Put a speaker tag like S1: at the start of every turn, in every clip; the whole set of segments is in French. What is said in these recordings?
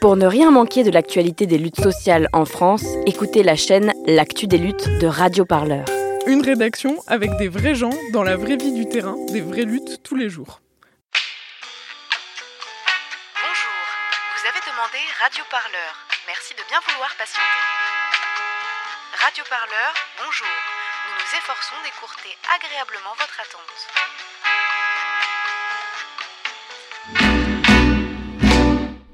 S1: Pour ne rien manquer de l'actualité des luttes sociales en France, écoutez la chaîne L'actu des luttes de Radio Parleur.
S2: Une rédaction avec des vrais gens dans la vraie vie du terrain, des vraies luttes tous les jours.
S3: Bonjour, vous avez demandé Radio Parleur. Merci de bien vouloir patienter. Radio Parleur, bonjour. Nous nous efforçons d'écourter agréablement votre attente.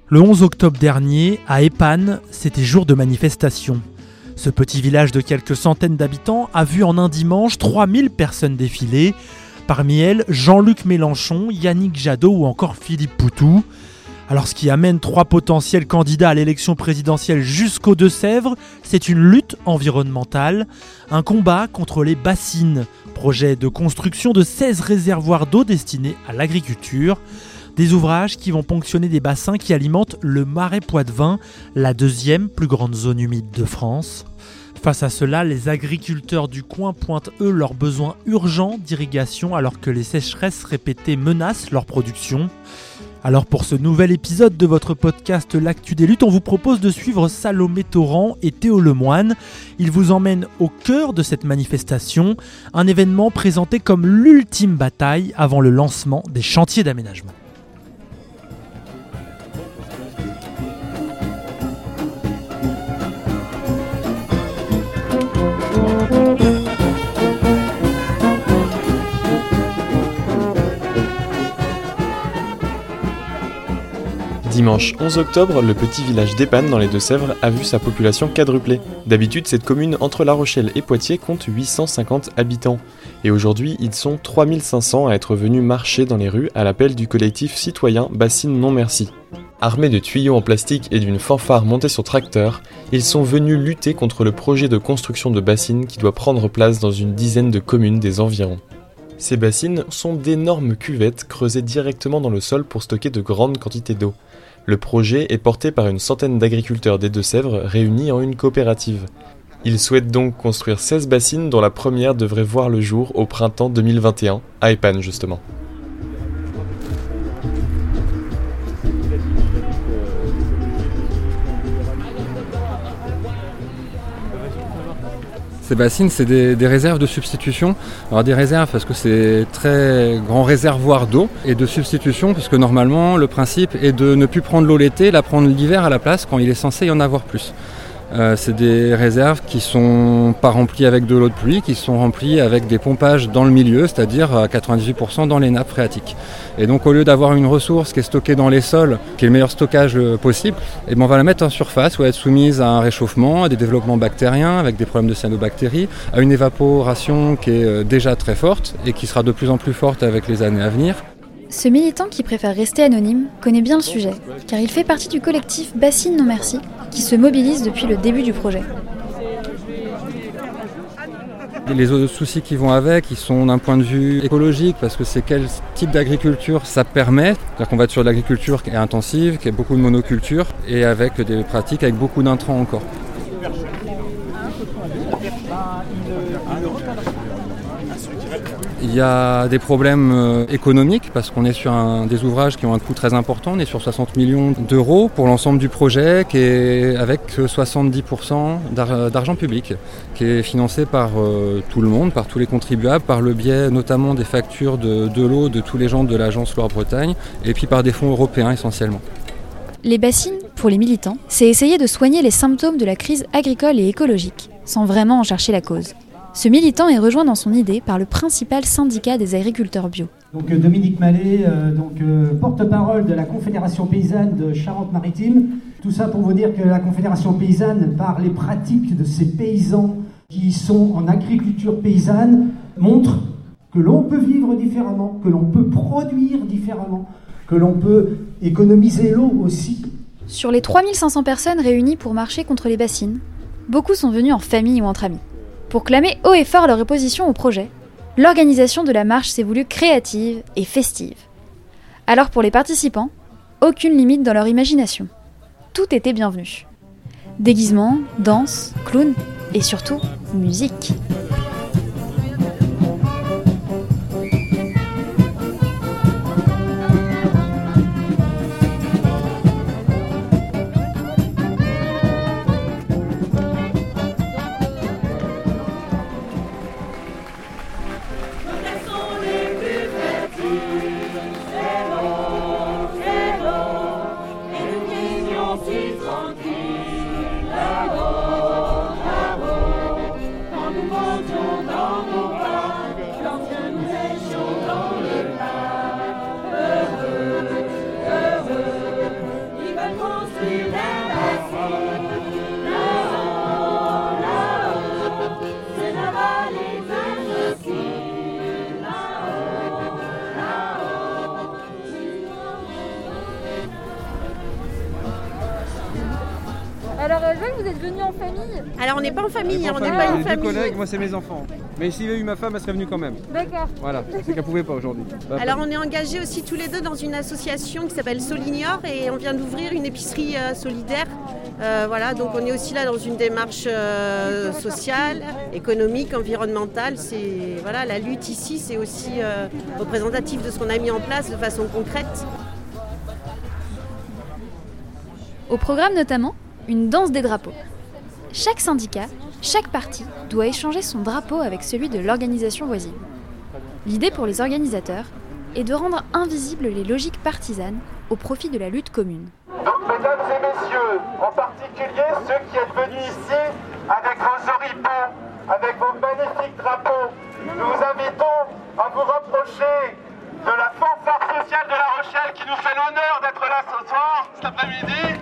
S4: Le 11 octobre dernier, à Épanne, c'était jour de manifestation. Ce petit village de quelques centaines d'habitants a vu en un dimanche 3000 personnes défiler. Parmi elles, Jean-Luc Mélenchon, Yannick Jadot ou encore Philippe Poutou. Alors ce qui amène trois potentiels candidats à l'élection présidentielle jusqu'aux Deux-Sèvres, c'est une lutte environnementale, un combat contre les bassines, projet de construction de 16 réservoirs d'eau destinés à l'agriculture. Des ouvrages qui vont ponctionner des bassins qui alimentent le marais Poitevin, la deuxième plus grande zone humide de France. Face à cela, les agriculteurs du coin pointent eux leurs besoins urgents d'irrigation alors que les sécheresses répétées menacent leur production. Alors pour ce nouvel épisode de votre podcast L'actu des luttes, on vous propose de suivre Salomé Torrent et Théo Lemoine. Ils vous emmènent au cœur de cette manifestation, un événement présenté comme l'ultime bataille avant le lancement des chantiers d'aménagement.
S5: Dimanche 11 octobre, le petit village d'Épanne dans les Deux-Sèvres a vu sa population quadrupler. D'habitude, cette commune entre La Rochelle et Poitiers compte 850 habitants. Et aujourd'hui, ils sont 3500 à être venus marcher dans les rues à l'appel du collectif citoyen Bassine Non Merci. Armés de tuyaux en plastique et d'une fanfare montée sur tracteur, ils sont venus lutter contre le projet de construction de bassines qui doit prendre place dans une dizaine de communes des environs. Ces bassines sont d'énormes cuvettes creusées directement dans le sol pour stocker de grandes quantités d'eau. Le projet est porté par une centaine d'agriculteurs des Deux-Sèvres réunis en une coopérative. Ils souhaitent donc construire 16 bassines dont la première devrait voir le jour au printemps 2021, à Epan justement.
S6: Ces bassines, c'est des, réserves de substitution. Alors des réserves parce que c'est très grand réservoir d'eau et de substitution parce que normalement le principe est de ne plus prendre l'eau l'été, la prendre l'hiver à la place quand il est censé y en avoir plus. Euh, c'est des réserves qui sont pas remplies avec de l'eau de pluie, qui sont remplies avec des pompages dans le milieu, c'est-à-dire à 98% dans les nappes phréatiques. Et donc au lieu d'avoir une ressource qui est stockée dans les sols, qui est le meilleur stockage possible, et ben on va la mettre en surface où elle être soumise à un réchauffement, à des développements bactériens avec des problèmes de cyanobactéries, à une évaporation qui est déjà très forte et qui sera de plus en plus forte avec les années à venir.
S7: Ce militant qui préfère rester anonyme connaît bien le sujet, car il fait partie du collectif Bassine Non Merci, qui se mobilise depuis le début du projet.
S6: Les autres soucis qui vont avec, ils sont d'un point de vue écologique, parce que c'est quel type d'agriculture ça permet. C'est-à-dire qu'on va être sur de l'agriculture qui est intensive, qui a beaucoup de monoculture, et avec des pratiques avec beaucoup d'intrants encore. Y a des problèmes économiques parce qu'on est sur des ouvrages qui ont un coût très important. On est sur 60 millions d'euros pour l'ensemble du projet qui est avec 70% d'argent public qui est financé par euh, tout le monde, par tous les contribuables, par le biais notamment des factures de, de l'eau de tous les gens de l'agence Loire-Bretagne et puis par des fonds européens essentiellement.
S7: Les bassines, pour les militants, c'est essayer de soigner les symptômes de la crise agricole et écologique, sans vraiment en chercher la cause. Ce militant est rejoint dans son idée par le principal syndicat des agriculteurs bio.
S8: Donc Dominique Mallet, euh, donc euh, porte-parole de la Confédération paysanne de Charente-Maritime. Tout ça pour vous dire que la Confédération paysanne, par les pratiques de ces paysans qui sont en agriculture paysanne, montre que l'on peut vivre différemment, que l'on peut produire différemment, que l'on peut économiser l'eau aussi.
S7: Sur les 3500 personnes réunies pour marcher contre les bassines, beaucoup sont venus en famille ou entre amis. Pour clamer haut et fort leur opposition au projet, l'organisation de la marche s'est voulue créative et festive. Alors pour les participants, aucune limite dans leur imagination. Tout était bienvenu. Déguisement, danse, clown et surtout musique.
S9: Alors,
S10: on n'est pas en famille, on n'est
S9: famille.
S10: pas une
S11: Deux
S10: famille.
S11: collègues, moi c'est mes enfants. Mais s'il y avait eu ma femme, elle serait venue quand même.
S9: D'accord.
S11: Voilà, c'est qu'elle pouvait pas aujourd'hui. Bah,
S10: Alors, on est engagés aussi tous les deux dans une association qui s'appelle Solignor et on vient d'ouvrir une épicerie euh, solidaire. Euh, voilà, donc on est aussi là dans une démarche euh, sociale, économique, environnementale. C'est voilà, la lutte ici, c'est aussi euh, représentatif de ce qu'on a mis en place de façon concrète.
S7: Au programme notamment, une danse des drapeaux. Chaque syndicat, chaque parti doit échanger son drapeau avec celui de l'organisation voisine. L'idée pour les organisateurs est de rendre invisibles les logiques partisanes au profit de la lutte commune.
S12: Donc, mesdames et messieurs, en particulier ceux qui êtes venus ici avec vos oripeaux, avec vos magnifiques drapeaux, nous vous invitons à vous rapprocher de la fanfare sociale de La Rochelle qui nous fait l'honneur d'être là ce soir, cet après-midi.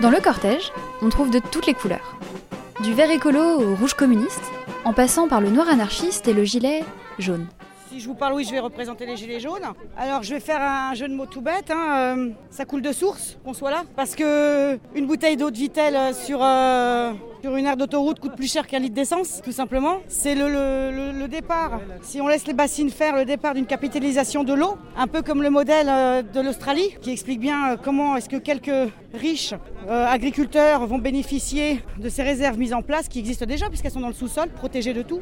S7: Dans le cortège, on trouve de toutes les couleurs. Du vert écolo au rouge communiste, en passant par le noir anarchiste et le gilet jaune.
S13: Si je vous parle, oui, je vais représenter les Gilets jaunes. Alors, je vais faire un jeu de mots tout bête. hein, euh, ça coule de source qu'on soit là. Parce que une bouteille d'eau de Vitel euh, sur, euh, sur une aire d'autoroute coûte plus cher qu'un litre d'essence, tout simplement. C'est le, le- le- départ. Si on laisse les bassines faire le départ d'une capitalisation de l'eau, un peu comme le modèle de l'Australie, qui explique bien comment est-ce que quelques riches agriculteurs vont bénéficier de ces réserves mises en place, qui existent déjà puisqu'elles sont dans le sous-sol, protégées de tout.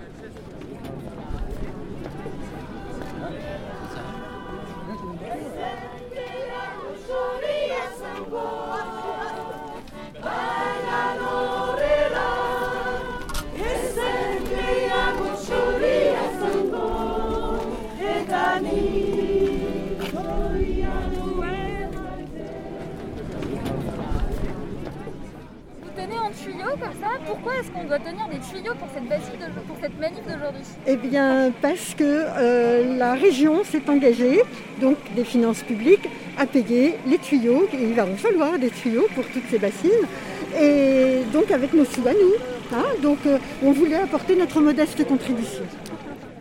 S9: Pourquoi est-ce qu'on doit tenir des tuyaux pour cette, bassine de- pour cette manif d'aujourd'hui?
S14: Eh bien, parce que euh, la région s'est engagée, donc des finances publiques, à payer les tuyaux. Et il va en falloir des tuyaux pour toutes ces bassines. Et donc, avec nos sous à nous. hein. donc, euh, on voulait apporter notre modeste contribution.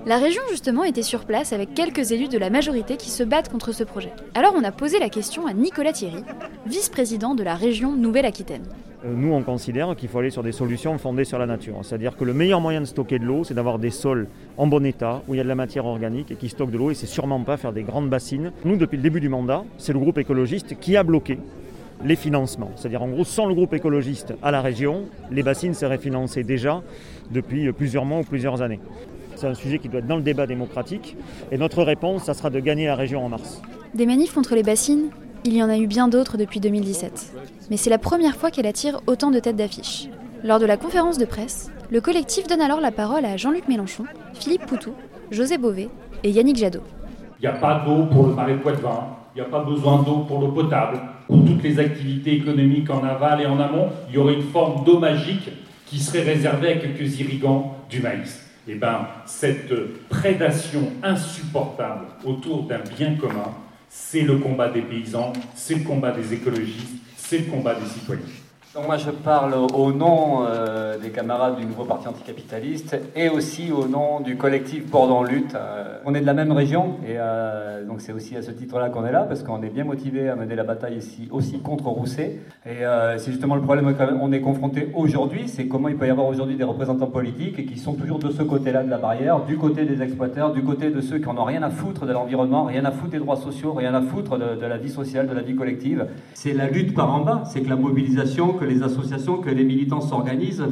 S7: La région justement était sur place avec quelques élus de la majorité qui se battent contre ce projet. Alors on a posé la question à Nicolas Thierry, vice-président de la région Nouvelle-Aquitaine.
S15: Euh, Nous, on considère qu'il faut aller sur des solutions fondées sur la nature. C'est-à-dire que le meilleur moyen de stocker de l'eau, c'est d'avoir des sols en bon état, où il y a de la matière organique et qui stockent de l'eau, et c'est sûrement pas faire des grandes bassines. Nous, depuis le début du mandat, c'est le groupe écologiste qui a bloqué les financements. C'est-à-dire, en gros, sans le groupe écologiste à la région, les bassines seraient financées déjà depuis euh, plusieurs mois ou plusieurs années. C'est un sujet qui doit être dans le débat démocratique, et notre réponse, ça sera de gagner la région en mars.
S7: Des manifs contre les bassines, il y en a eu bien d'autres depuis 2017. Mais c'est la première fois qu'elle attire autant de têtes d'affiche. Lors de la conférence de presse, le collectif donne alors la parole à Jean-Luc Mélenchon, Philippe Poutou, José Bové et Yannick Jadot.
S16: Il n'y a pas d'eau pour le marais de Poitevin, il n'y a pas besoin d'eau pour l'eau potable. Pour toutes les activités économiques en aval et en amont, il y aurait une forme d'eau magique qui serait réservée à quelques irrigants du maïs. Et bien, cette prédation insupportable autour d'un bien commun, c'est le combat des paysans, c'est le combat des écologistes, c'est le combat des citoyens.
S17: Donc moi je parle au nom euh, des camarades du nouveau parti anticapitaliste et aussi au nom du collectif Bordon Lutte. Euh, on est de la même région et euh, donc c'est aussi à ce titre-là qu'on est là parce qu'on est bien motivé à mener la bataille ici aussi contre Rousset. Et c'est justement le problème auquel on est confronté aujourd'hui, c'est comment il peut y avoir aujourd'hui des représentants politiques qui sont toujours de ce côté-là de la barrière, du côté des exploiteurs, du côté de ceux qui en ont rien à foutre de l'environnement, rien à foutre des droits sociaux, rien à foutre de, de la vie sociale, de la vie collective. C'est la lutte par en bas, c'est que la mobilisation, que les associations, que les militants s'organisent,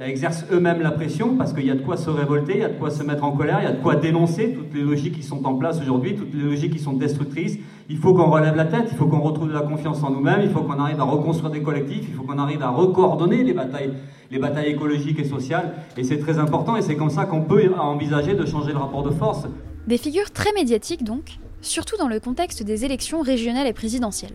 S17: exercent eux-mêmes la pression parce qu'il y a de quoi se révolter, il y a de quoi se mettre en colère, il y a de quoi dénoncer toutes les logiques qui sont en place aujourd'hui, toutes les logiques qui sont destructrices. Il faut qu'on relève la tête, il faut qu'on retrouve de la confiance en nous-mêmes, il faut qu'on arrive à reconstruire des collectifs, il faut qu'on arrive à recoordonner les batailles, les batailles écologiques et sociales. Et c'est très important et c'est comme ça qu'on peut envisager de changer le rapport de force.
S7: Des figures très médiatiques donc, surtout dans le contexte des élections régionales et présidentielles.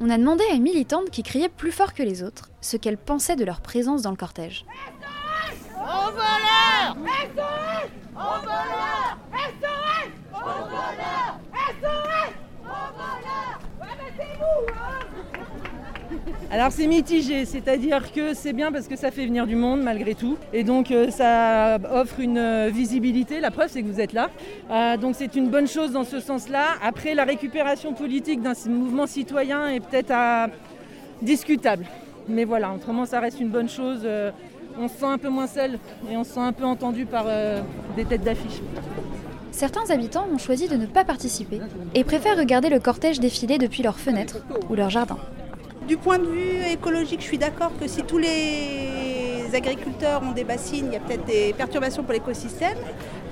S7: On a demandé à une militante qui criait plus fort que les autres ce qu'elle pensait de leur présence dans le cortège
S18: SOS Au voleur SOS Au voleur SOS Au voleur Ouais mais c'est nous hein
S19: Alors c'est mitigé, c'est-à-dire que c'est bien parce que ça fait venir du monde malgré tout. Et donc euh, ça offre une euh, visibilité, la preuve c'est que vous êtes là. Euh, donc c'est une bonne chose dans ce sens-là. Après la récupération politique d'un mouvement citoyen est peut-être discutable. Mais voilà, autrement ça reste une bonne chose. On se sent un peu moins seul et on se sent un peu entendu par des têtes d'affiche.
S7: Certains habitants ont choisi de ne pas participer et préfèrent regarder le cortège défiler depuis leurs fenêtres ou leur jardin.
S20: Du point de vue écologique, je suis d'accord que si tous les agriculteurs ont des bassines, il y a peut-être des perturbations pour l'écosystème.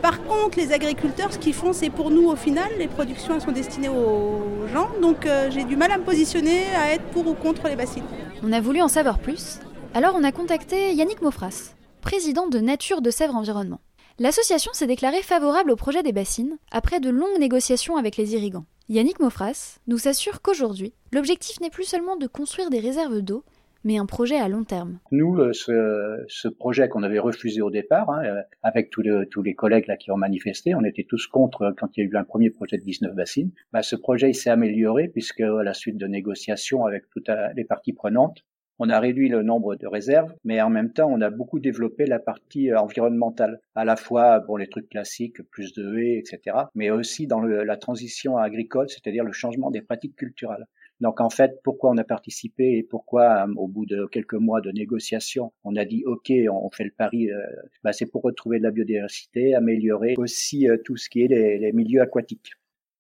S20: Par contre, les agriculteurs, ce qu'ils font, c'est pour nous au final. Les productions sont destinées aux gens. Donc euh, j'ai du mal à me positionner à être pour ou contre les bassines.
S7: On a voulu en savoir plus, alors on a contacté Yannick Mofras, président de Nature de Sèvres Environnement. L'association s'est déclarée favorable au projet des bassines après de longues négociations avec les irrigants. Yannick Mofras nous assure qu'aujourd'hui, l'objectif n'est plus seulement de construire des réserves d'eau, mais un projet à long terme.
S21: Nous, euh, ce, projet qu'on avait refusé au départ, hein, euh, avec tous, le, tous les collègues là qui ont manifesté, on était tous contre euh, quand il y a eu un premier projet de 19 bassines. Bah, ce projet s'est amélioré puisque à la suite de négociations avec toutes les parties prenantes, on a réduit le nombre de réserves, mais en même temps, on a beaucoup développé la partie environnementale, à la fois pour les trucs classiques, plus de haies, etc., mais aussi dans la transition agricole, c'est-à-dire le changement des pratiques culturelles. Donc en fait, pourquoi on a participé et pourquoi au bout de quelques mois de négociations, on a dit OK, on fait le pari, euh, bah, c'est pour retrouver de la biodiversité, améliorer aussi euh, tout ce qui est les milieux aquatiques.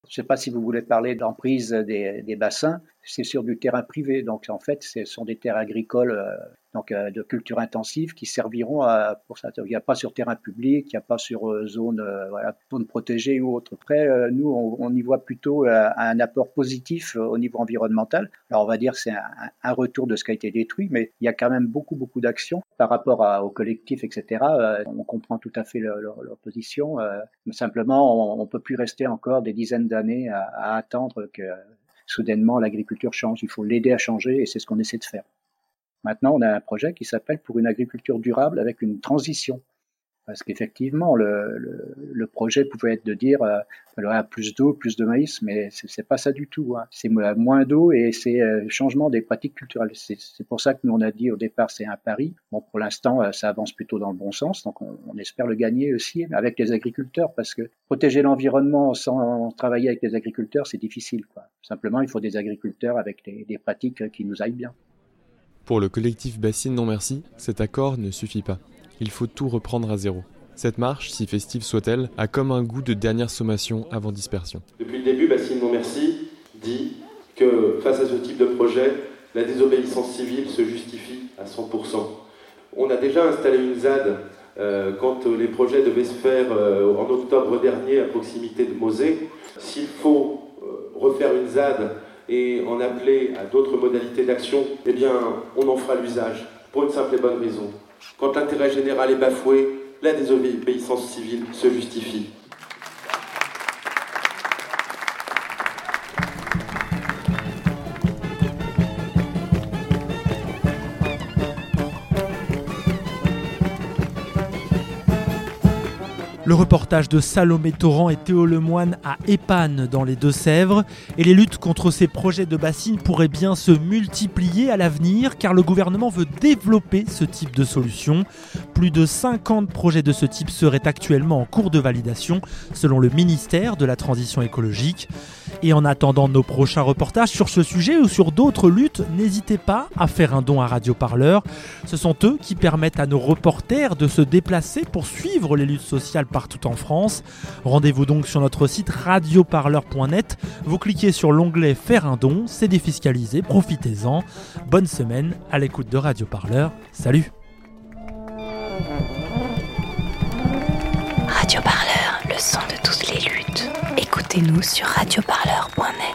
S21: Je ne sais pas si vous voulez parler d'emprise des, des, bassins. C'est sur du terrain privé, donc en fait, ce sont des terres agricoles euh, donc euh, de culture intensive qui serviront à, pour ça. Il n'y a pas sur terrain public, il n'y a pas sur euh, zone, euh, zone protégée ou autre. Après, nous, on, y voit plutôt un apport positif au niveau environnemental. Alors, on va dire que c'est un, retour de ce qui a été détruit, mais il y a quand même beaucoup, beaucoup d'actions par rapport à, au collectif, etc. on comprend tout à fait leur, position. simplement, on ne peut plus rester encore des dizaines d'années à attendre que soudainement l'agriculture change. Il faut l'aider à changer et c'est ce qu'on essaie de faire. Maintenant, on a un projet qui s'appelle pour une agriculture durable avec une transition. Parce qu'effectivement, le, projet pouvait être de dire euh, voilà, plus d'eau, plus de maïs, mais c'est pas ça du tout. Hein. C'est moins d'eau et c'est euh, changement des pratiques culturelles. C'est pour ça que nous on a dit au départ c'est un pari. Bon, pour l'instant, euh, ça avance plutôt dans le bon sens, donc on, espère le gagner aussi avec les agriculteurs, parce que protéger l'environnement sans travailler avec les agriculteurs, c'est difficile. Simplement, il faut des agriculteurs avec des pratiques qui nous aillent bien.
S5: Pour le collectif Bassine Non Merci, cet accord ne suffit pas il faut tout reprendre à zéro. Cette marche, si festive soit-elle, a comme un goût de dernière sommation avant dispersion.
S22: Depuis le début, Bassine Non Merci dit que face à ce type de projet, la désobéissance civile se justifie à 100%. On a déjà installé une ZAD euh, quand les projets devaient se faire euh, en octobre dernier à proximité de Mosée. S'il faut euh, refaire une ZAD et en appeler à d'autres modalités d'action, eh bien, on en fera l'usage pour une simple et bonne raison quand l'intérêt général est bafoué, la désobéissance civile se justifie.
S4: Le reportage de Salomé Torrent et Théo Lemoine à Épanne dans les Deux-Sèvres. Et les luttes contre ces projets de bassines pourraient bien se multiplier à l'avenir car le gouvernement veut développer ce type de solution. Plus de 50 projets de ce type seraient actuellement en cours de validation selon le ministère de la Transition écologique. Et en attendant nos prochains reportages sur ce sujet ou sur d'autres luttes, n'hésitez pas à faire un don à Radio Parleur. Ce sont eux qui permettent à nos reporters de se déplacer pour suivre les luttes sociales partout en France. Rendez-vous donc sur notre site radioparleur.net. Vous cliquez sur l'onglet Faire un don, c'est défiscalisé, profitez-en. Bonne semaine à l'écoute de Radio Parleur. Salut
S1: Radio Parleur, le son de toutes les luttes. Écoutez-nous sur radioparleur.net.